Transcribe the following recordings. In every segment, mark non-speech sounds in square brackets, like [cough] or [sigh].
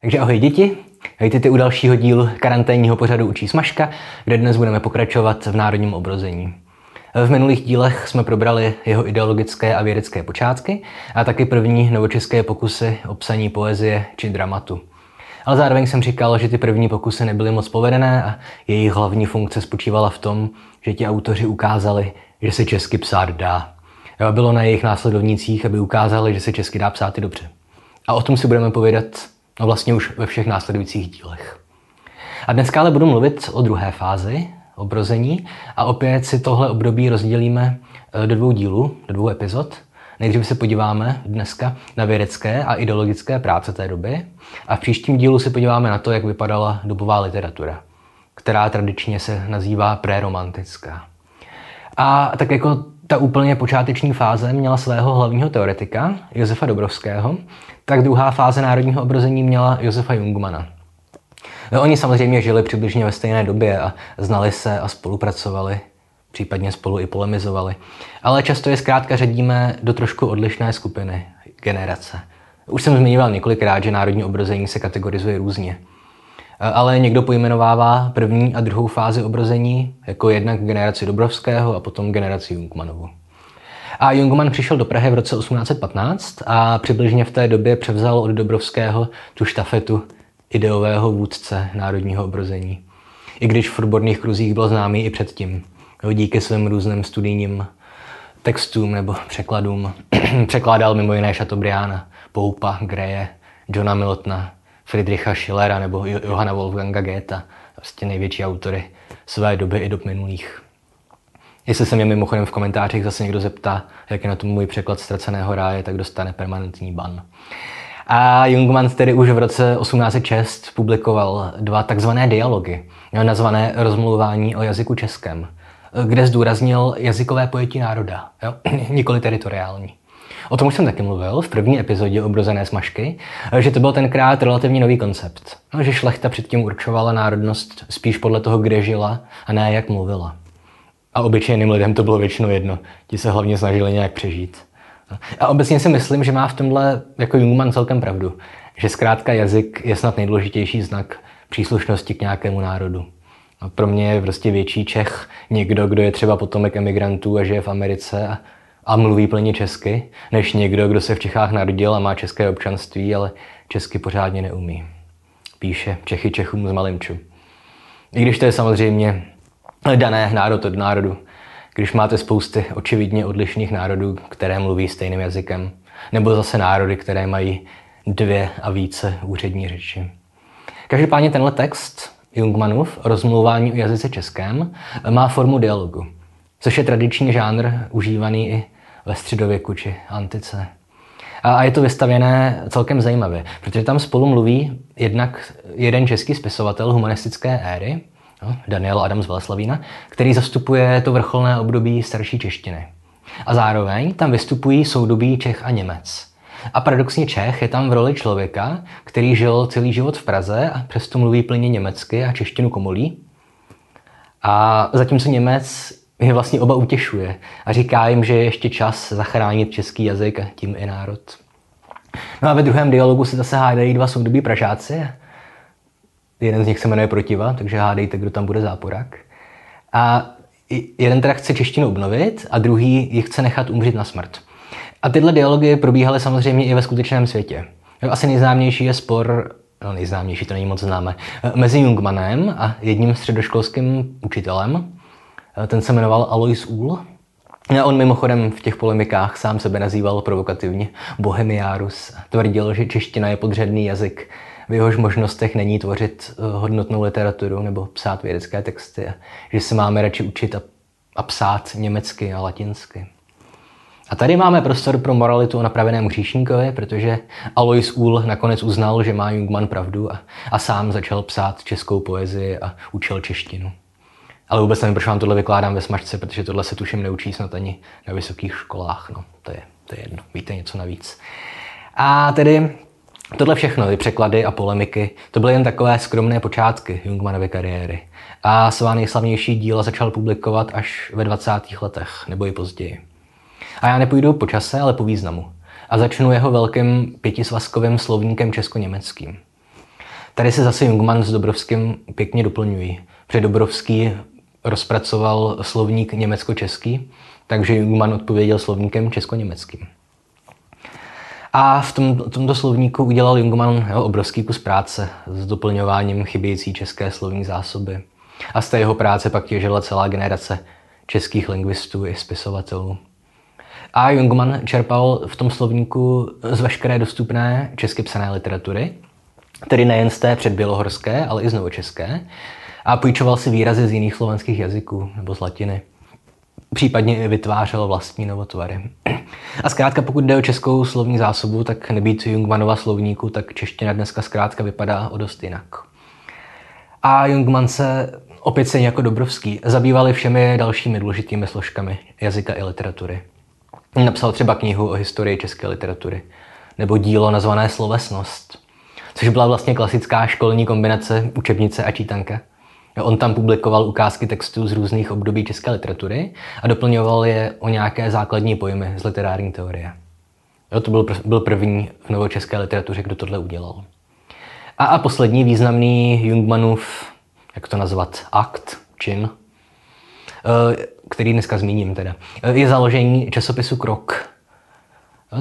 Takže ahoj děti, vítejte u dalšího dílu karanténního pořadu Učí Smažka, kde dnes budeme pokračovat v národním obrození. V minulých dílech jsme probrali jeho ideologické a vědecké počátky a taky první novočeské pokusy o psaní poezie či dramatu. Ale zároveň jsem říkal, že ty první pokusy nebyly moc povedené a jejich hlavní funkce spočívala v tom, že ti autoři ukázali, že se česky psát dá. Bylo na jejich následovnících, aby ukázali, že se česky dá psát i dobře. A o tom si budeme povědat no vlastně už ve všech následujících dílech. A dneska ale budu mluvit o druhé fázi, obrození, a opět si tohle období rozdělíme eh, do dvou dílů, do dvou epizod. Nejdřív se podíváme dneska na vědecké a ideologické práce té doby a v příštím dílu se podíváme na to, jak vypadala dobová literatura, která tradičně se nazývá preromantická. A tak jako ta úplně počáteční fáze měla svého hlavního teoretika, Josefa Dobrovského, tak druhá fáze národního obrození měla Josefa Jungmana. No, oni samozřejmě žili přibližně ve stejné době a znali se a spolupracovali, případně spolu i polemizovali. Ale často je zkrátka řadíme do trošku odlišné skupiny, generace. Už jsem zmiňoval několikrát, že národní obrození se kategorizuje různě. Ale někdo pojmenovává první a druhou fázi obrození jako jednak generaci Dobrovského a potom generaci Jungmanovu. A Jungmann přišel do Prahy v roce 1815 a přibližně v té době převzal od Dobrovského tu štafetu ideového vůdce národního obrození. I když v odborných kruzích byl známý i předtím. Díky svým různým studijním textům nebo překladům [clears throat] překládal mimo jiné Chateaubriana, Poupa, Greje, Johna Miltona, Friedricha Schillera nebo Johanna Wolfganga Goethe, vlastně největší autory své doby i dob minulých. Jestli se mě mimochodem v komentářích zase někdo zeptá, jak je na tom můj překlad ztraceného ráje, tak dostane permanentní ban. A Jungmann tedy už v roce 1806 publikoval dva takzvané dialogy, nazvané Rozmluvání o jazyku českém, kde zdůraznil jazykové pojetí národa, jo? nikoli teritoriální. O tom už jsem taky mluvil v první epizodě Obrozené smažky, že to byl tenkrát relativně nový koncept. No, že šlechta předtím určovala národnost spíš podle toho, kde žila a ne jak mluvila. A obyčejným lidem to bylo většinou jedno. Ti se hlavně snažili nějak přežít. A obecně si myslím, že má v tomhle jako Jungmann celkem pravdu. Že zkrátka jazyk je snad nejdůležitější znak příslušnosti k nějakému národu. A pro mě je prostě větší Čech někdo, kdo je třeba potomek emigrantů a žije v Americe a, a mluví plně česky, než někdo, kdo se v Čechách narodil a má české občanství, ale česky pořádně neumí. Píše Čechy Čechům z Malimču. I když to je samozřejmě dané národ od národu. Když máte spousty očividně odlišných národů, které mluví stejným jazykem, nebo zase národy, které mají dvě a více úřední řeči. Každopádně tenhle text Jungmanův rozmluvání o jazyce českém má formu dialogu, což je tradiční žánr užívaný i ve středověku či antice. A je to vystavěné celkem zajímavě, protože tam spolu mluví jednak jeden český spisovatel humanistické éry, no, Daniel Adams Veleslavína, který zastupuje to vrcholné období starší češtiny. A zároveň tam vystupují soudobí Čech a Němec. A paradoxně Čech je tam v roli člověka, který žil celý život v Praze a přesto mluví plně německy a češtinu komolí. A zatímco Němec je vlastně oba utěšuje a říká jim, že je ještě čas zachránit český jazyk a tím i národ. No a ve druhém dialogu se zase hádají dva soudobí Pražáci jeden z nich se jmenuje Protiva, takže hádejte, kdo tam bude záporák. A jeden teda chce češtinu obnovit a druhý ji chce nechat umřít na smrt. A tyhle dialogy probíhaly samozřejmě i ve skutečném světě. Asi nejznámější je spor, no nejznámější to není moc známe, mezi Jungmanem a jedním středoškolským učitelem. Ten se jmenoval Alois Uhl. A on mimochodem v těch polemikách sám sebe nazýval provokativně Bohemiárus. Tvrdil, že čeština je podřadný jazyk v jehož možnostech není tvořit eh, hodnotnou literaturu nebo psát vědecké texty, že se máme radši učit a, a psát německy a latinsky. A tady máme prostor pro moralitu o napraveném hříšníkovi, protože Alois Uhl nakonec uznal, že má Jungmann pravdu a, a sám začal psát českou poezii a učil češtinu. Ale vůbec nevím, proč vám tohle vykládám ve smažce, protože tohle se tuším neučí snad ani na vysokých školách. No, to je, to je jedno. Víte něco navíc. A tedy Tohle všechno, ty překlady a polemiky, to byly jen takové skromné počátky Jungmanovy kariéry. A svá nejslavnější díla začal publikovat až ve 20. letech, nebo i později. A já nepůjdu po čase, ale po významu. A začnu jeho velkým pětisvazkovým slovníkem česko-německým. Tady se zase Jungmann s Dobrovským pěkně doplňují. Před Dobrovský rozpracoval slovník německo-český, takže Jungmann odpověděl slovníkem česko-německým. A v tom, tomto slovníku udělal Jungmann jo, obrovský kus práce s doplňováním chybějící české slovní zásoby. A z té jeho práce pak těžila celá generace českých lingvistů i spisovatelů. A Jungmann čerpal v tom slovníku z veškeré dostupné česky psané literatury, tedy nejen z té předbělohorské, ale i z novočeské, a půjčoval si výrazy z jiných slovanských jazyků nebo z latiny. Případně i vytvářel vlastní novotvary. A zkrátka, pokud jde o českou slovní zásobu, tak nebýt Jungmanova slovníku, tak čeština dneska zkrátka vypadá o dost jinak. A Jungmann se opět se jako Dobrovský zabývali všemi dalšími důležitými složkami jazyka i literatury. Napsal třeba knihu o historii české literatury, nebo dílo nazvané Slovesnost, což byla vlastně klasická školní kombinace učebnice a čítanka. On tam publikoval ukázky textů z různých období české literatury a doplňoval je o nějaké základní pojmy z literární teorie. Jo, to byl, byl první v novočeské literatuře, kdo tohle udělal. A, a poslední významný Jungmannův, jak to nazvat, akt, čin, eh, který dneska zmíním teda, eh, je založení časopisu Krok,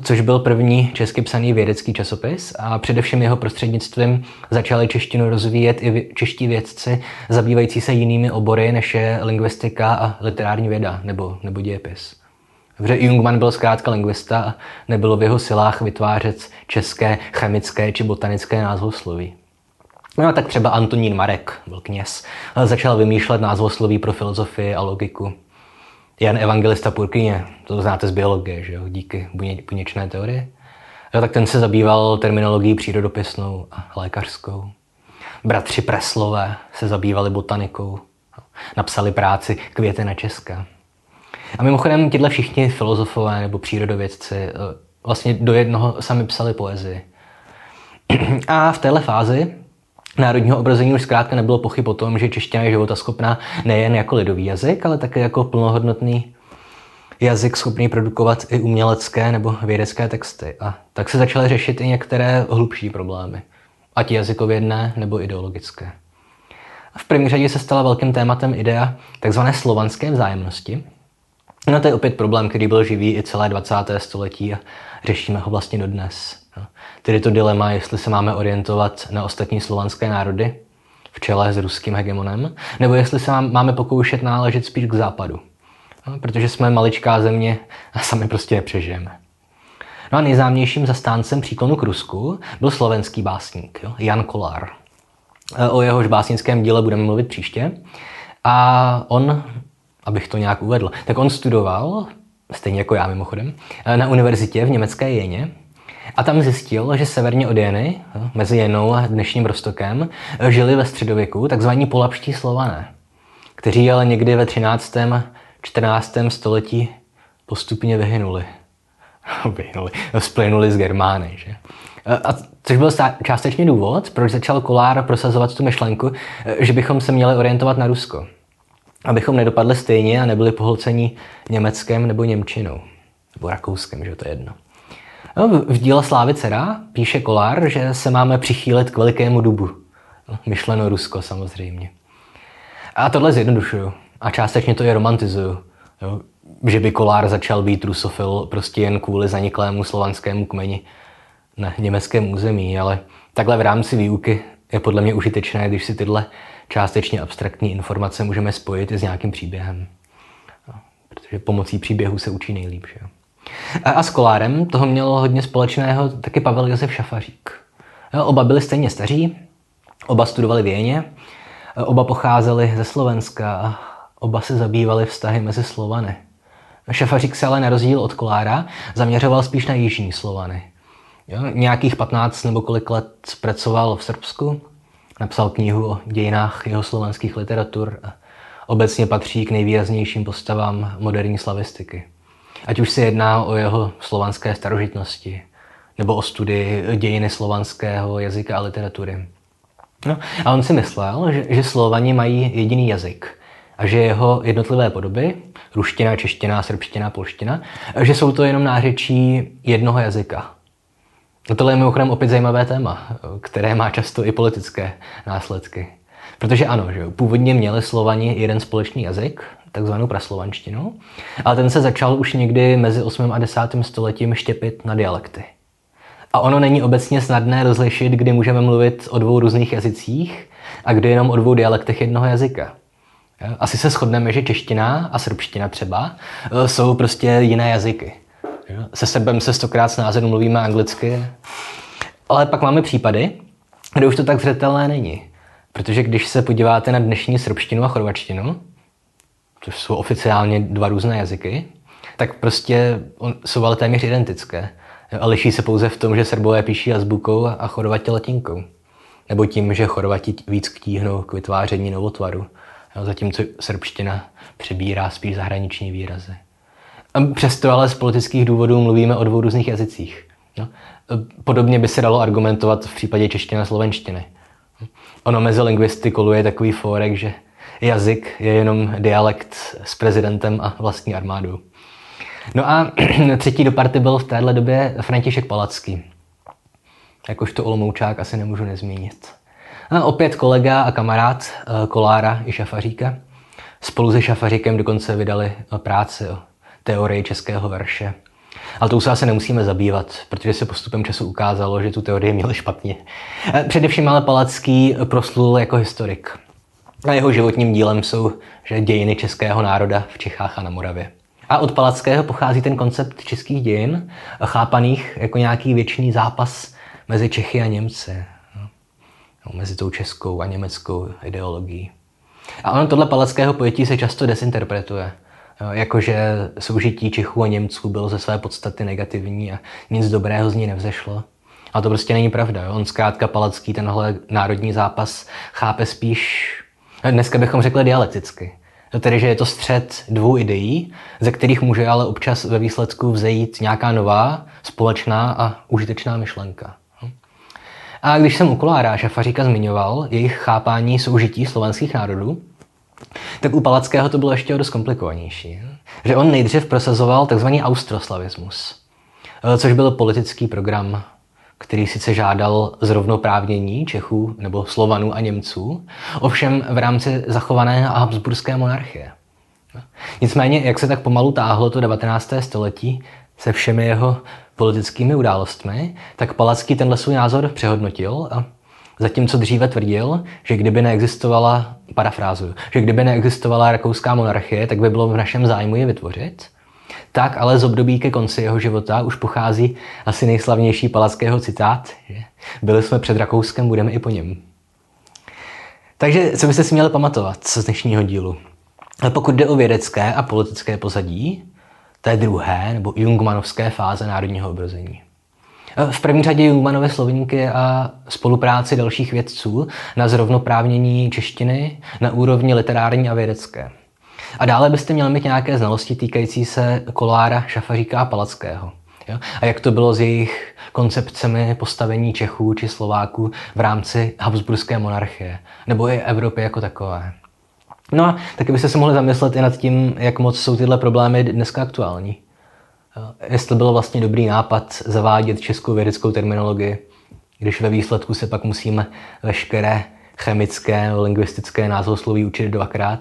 což byl první česky psaný vědecký časopis a především jeho prostřednictvím začali češtinu rozvíjet i čeští vědci zabývající se jinými obory, než je lingvistika a literární věda nebo, nebo dějepis. Protože Jungmann byl zkrátka lingvista a nebylo v jeho silách vytvářet české, chemické či botanické názvosloví. No a tak třeba Antonín Marek, byl kněz, začal vymýšlet názvosloví pro filozofii a logiku. Jan Evangelista Purkyně, to znáte z biologie, že jo, díky buněčné teorie. Jo, tak ten se zabýval terminologií přírodopisnou a lékařskou. Bratři Preslové se zabývali botanikou. Napsali práci Květy na Česka. A mimochodem, tyhle všichni filozofové nebo přírodovědci eh, vlastně do jednoho sami psali poezii. [clears throat] A v téhle fázi národního obrazení už zkrátka nebylo pochyb o tom, že čeština je životaschopná nejen jako lidový jazyk, ale také jako plnohodnotný jazyk schopný produkovat i umělecké nebo vědecké texty. A tak se začaly řešit i některé hlubší problémy, ať jazykovědné nebo ideologické. V první řadě se stala velkým tématem idea tzv. slovanské vzájemnosti. No to je opět problém, který byl živý i celé 20. století a řešíme ho vlastně dodnes. Tedy to dilema, jestli se máme orientovat na ostatní slovanské národy, v čele s ruským hegemonem, nebo jestli se máme pokoušet náležet spíš k západu. No, protože jsme maličká země a sami prostě nepřežijeme. No a nejznámějším zastáncem příklonu k Rusku byl slovenský básník, jo, Jan Kolár. E, o jehož básnickém díle budeme mluvit příště. A on, abych to nějak uvedl, tak on studoval, stejně jako já mimochodem, e, na univerzitě v německé Jeně a tam zjistil, že severně od Jeny, mezi Jenou a dnešním Rostokem, žili ve středověku takzvaní polapští slované, kteří ale někdy ve 13. 14. století postupně vyhynuli. [laughs] vyhynuli, splynuli z Germány. Že? A což byl částečně důvod, proč začal Kolár prosazovat tu myšlenku, že bychom se měli orientovat na Rusko. Abychom nedopadli stejně a nebyli pohlceni Německem nebo Němčinou. Nebo Rakouskem, že to je jedno. No, v díle Slávy Cera píše Kolár, že se máme přichýlit k velikému dubu. No, myšleno Rusko samozřejmě. A tohle zjednodušuju. A částečně to je romantizuju. Jo? Že by Kolár začal být rusofil prostě jen kvůli zaniklému slovanskému kmeni na německém území, ale takhle v rámci výuky je podle mě užitečné, když si tyhle částečně abstraktní informace můžeme spojit s nějakým příběhem. Protože pomocí příběhu se učí nejlíp. Že? A s Kolárem toho mělo hodně společného taky Pavel Josef Šafařík. Oba byli stejně staří, oba studovali v Jeně, oba pocházeli ze Slovenska oba se zabývali vztahy mezi Slovany. Šafařík se ale na rozdíl od Kolára zaměřoval spíš na jižní Slovany. Jo, nějakých 15 nebo kolik let pracoval v Srbsku, napsal knihu o dějinách jeho slovanských literatur a obecně patří k nejvýraznějším postavám moderní slavistiky. Ať už se jedná o jeho slovanské starožitnosti, nebo o studii dějiny slovanského jazyka a literatury. No, a on si myslel, že, že Slovani mají jediný jazyk a že jeho jednotlivé podoby, ruština, čeština, srbština, polština, že jsou to jenom nářečí jednoho jazyka. A tohle je mimochodem opět zajímavé téma, které má často i politické následky. Protože ano, že původně měli Slovani jeden společný jazyk, takzvanou praslovanštinu, ale ten se začal už někdy mezi 8. a 10. stoletím štěpit na dialekty. A ono není obecně snadné rozlišit, kdy můžeme mluvit o dvou různých jazycích a kdy jenom o dvou dialektech jednoho jazyka. Asi se shodneme, že čeština a srbština třeba e, jsou prostě jiné jazyky. Se Srbem se stokrát s názorem mluvíme anglicky, ale pak máme případy, kde už to tak zřetelné není. Protože když se podíváte na dnešní srbštinu a chorvačtinu, což jsou oficiálně dva různé jazyky, tak prostě jsou ale téměř identické. A liší se pouze v tom, že Srbové píší azbukou a Chorvati latinkou. Nebo tím, že Chorvati víc ktíhnou k vytváření novotvaru, zatímco srbština přebírá spíš zahraniční výrazy. Přesto ale z politických důvodů mluvíme o dvou různých jazycích. Podobně by se dalo argumentovat v případě češtiny a slovenštiny. Ono mezi lingvisty koluje takový fórek, že jazyk je jenom dialekt s prezidentem a vlastní armádou. No a [clears throat] třetí do party byl v téhle době František Palacký. Jakožto Olomoučák asi nemůžu nezmínit. A opět kolega a kamarád eh, Kolára i Šafaříka. Spolu se Šafaříkem dokonce vydali práci o teorii českého verše. Ale to se asi nemusíme zabývat, protože se postupem času ukázalo, že tu teorii měli špatně. Eh, především ale Palacký proslul jako historik. A jeho životním dílem jsou že dějiny českého národa v Čechách a na Moravě. A od Palackého pochází ten koncept českých dějin, chápaných jako nějaký věčný zápas mezi Čechy a Němci. No, mezi tou českou a německou ideologií. A ono tohle palackého pojetí se často desinterpretuje. Jakože soužití Čechů a Němců bylo ze své podstaty negativní a nic dobrého z ní nevzešlo. A to prostě není pravda. On zkrátka Palacký tenhle národní zápas chápe spíš, dneska bychom řekli dialekticky. Tedy, že je to střed dvou ideí, ze kterých může ale občas ve výsledku vzejít nějaká nová, společná a užitečná myšlenka. A když jsem u Kolára Šafaříka zmiňoval jejich chápání soužití slovenských národů, tak u Palackého to bylo ještě dost komplikovanější. Že on nejdřív prosazoval tzv. austroslavismus, což byl politický program, který sice žádal zrovnoprávnění Čechů nebo Slovanů a Němců, ovšem v rámci zachované habsburské monarchie. Nicméně, jak se tak pomalu táhlo to 19. století se všemi jeho politickými událostmi, tak Palacký tenhle svůj názor přehodnotil a Zatímco dříve tvrdil, že kdyby neexistovala, parafrázu, že kdyby neexistovala rakouská monarchie, tak by bylo v našem zájmu je vytvořit, tak ale z období ke konci jeho života už pochází asi nejslavnější palackého citát, že byli jsme před Rakouskem, budeme i po něm. Takže co byste si měli pamatovat z dnešního dílu? Pokud jde o vědecké a politické pozadí, té druhé nebo Jungmanovské fáze národního obrození. V první řadě Jungmanovy slovníky a spolupráci dalších vědců na zrovnoprávnění češtiny na úrovni literární a vědecké. A dále byste měli mít nějaké znalosti týkající se Kolára, Šafaříka a Palackého. Jo? A jak to bylo s jejich koncepcemi postavení Čechů či Slováků v rámci Habsburské monarchie, nebo i Evropy jako takové. No a taky byste se mohli zamyslet i nad tím, jak moc jsou tyhle problémy dneska aktuální. Jestli byl vlastně dobrý nápad zavádět českou vědeckou terminologii, když ve výsledku se pak musíme veškeré chemické, lingvistické názvosloví učit dvakrát.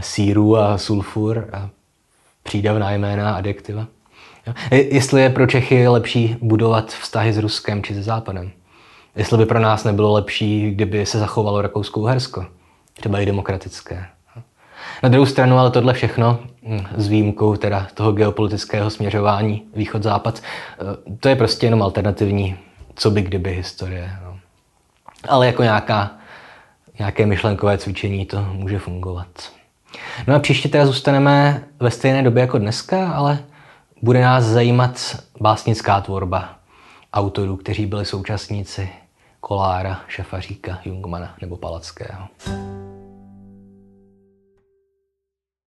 Síru a sulfur a přídavná jména a adjektiva. Jestli je pro Čechy lepší budovat vztahy s Ruskem či se Západem. Jestli by pro nás nebylo lepší, kdyby se zachovalo Rakousko-Uhersko třeba i demokratické. Na druhou stranu ale tohle všechno, hm, s výjimkou teda toho geopolitického směřování východ-západ, eh, to je prostě jenom alternativní, co by kdyby historie. No. Ale jako nějaká, nějaké myšlenkové cvičení to může fungovat. No a příště teda zůstaneme ve stejné době jako dneska, ale bude nás zajímat básnická tvorba autorů, kteří byli současníci Kolára, Šafaříka, Jungmana nebo Palackého.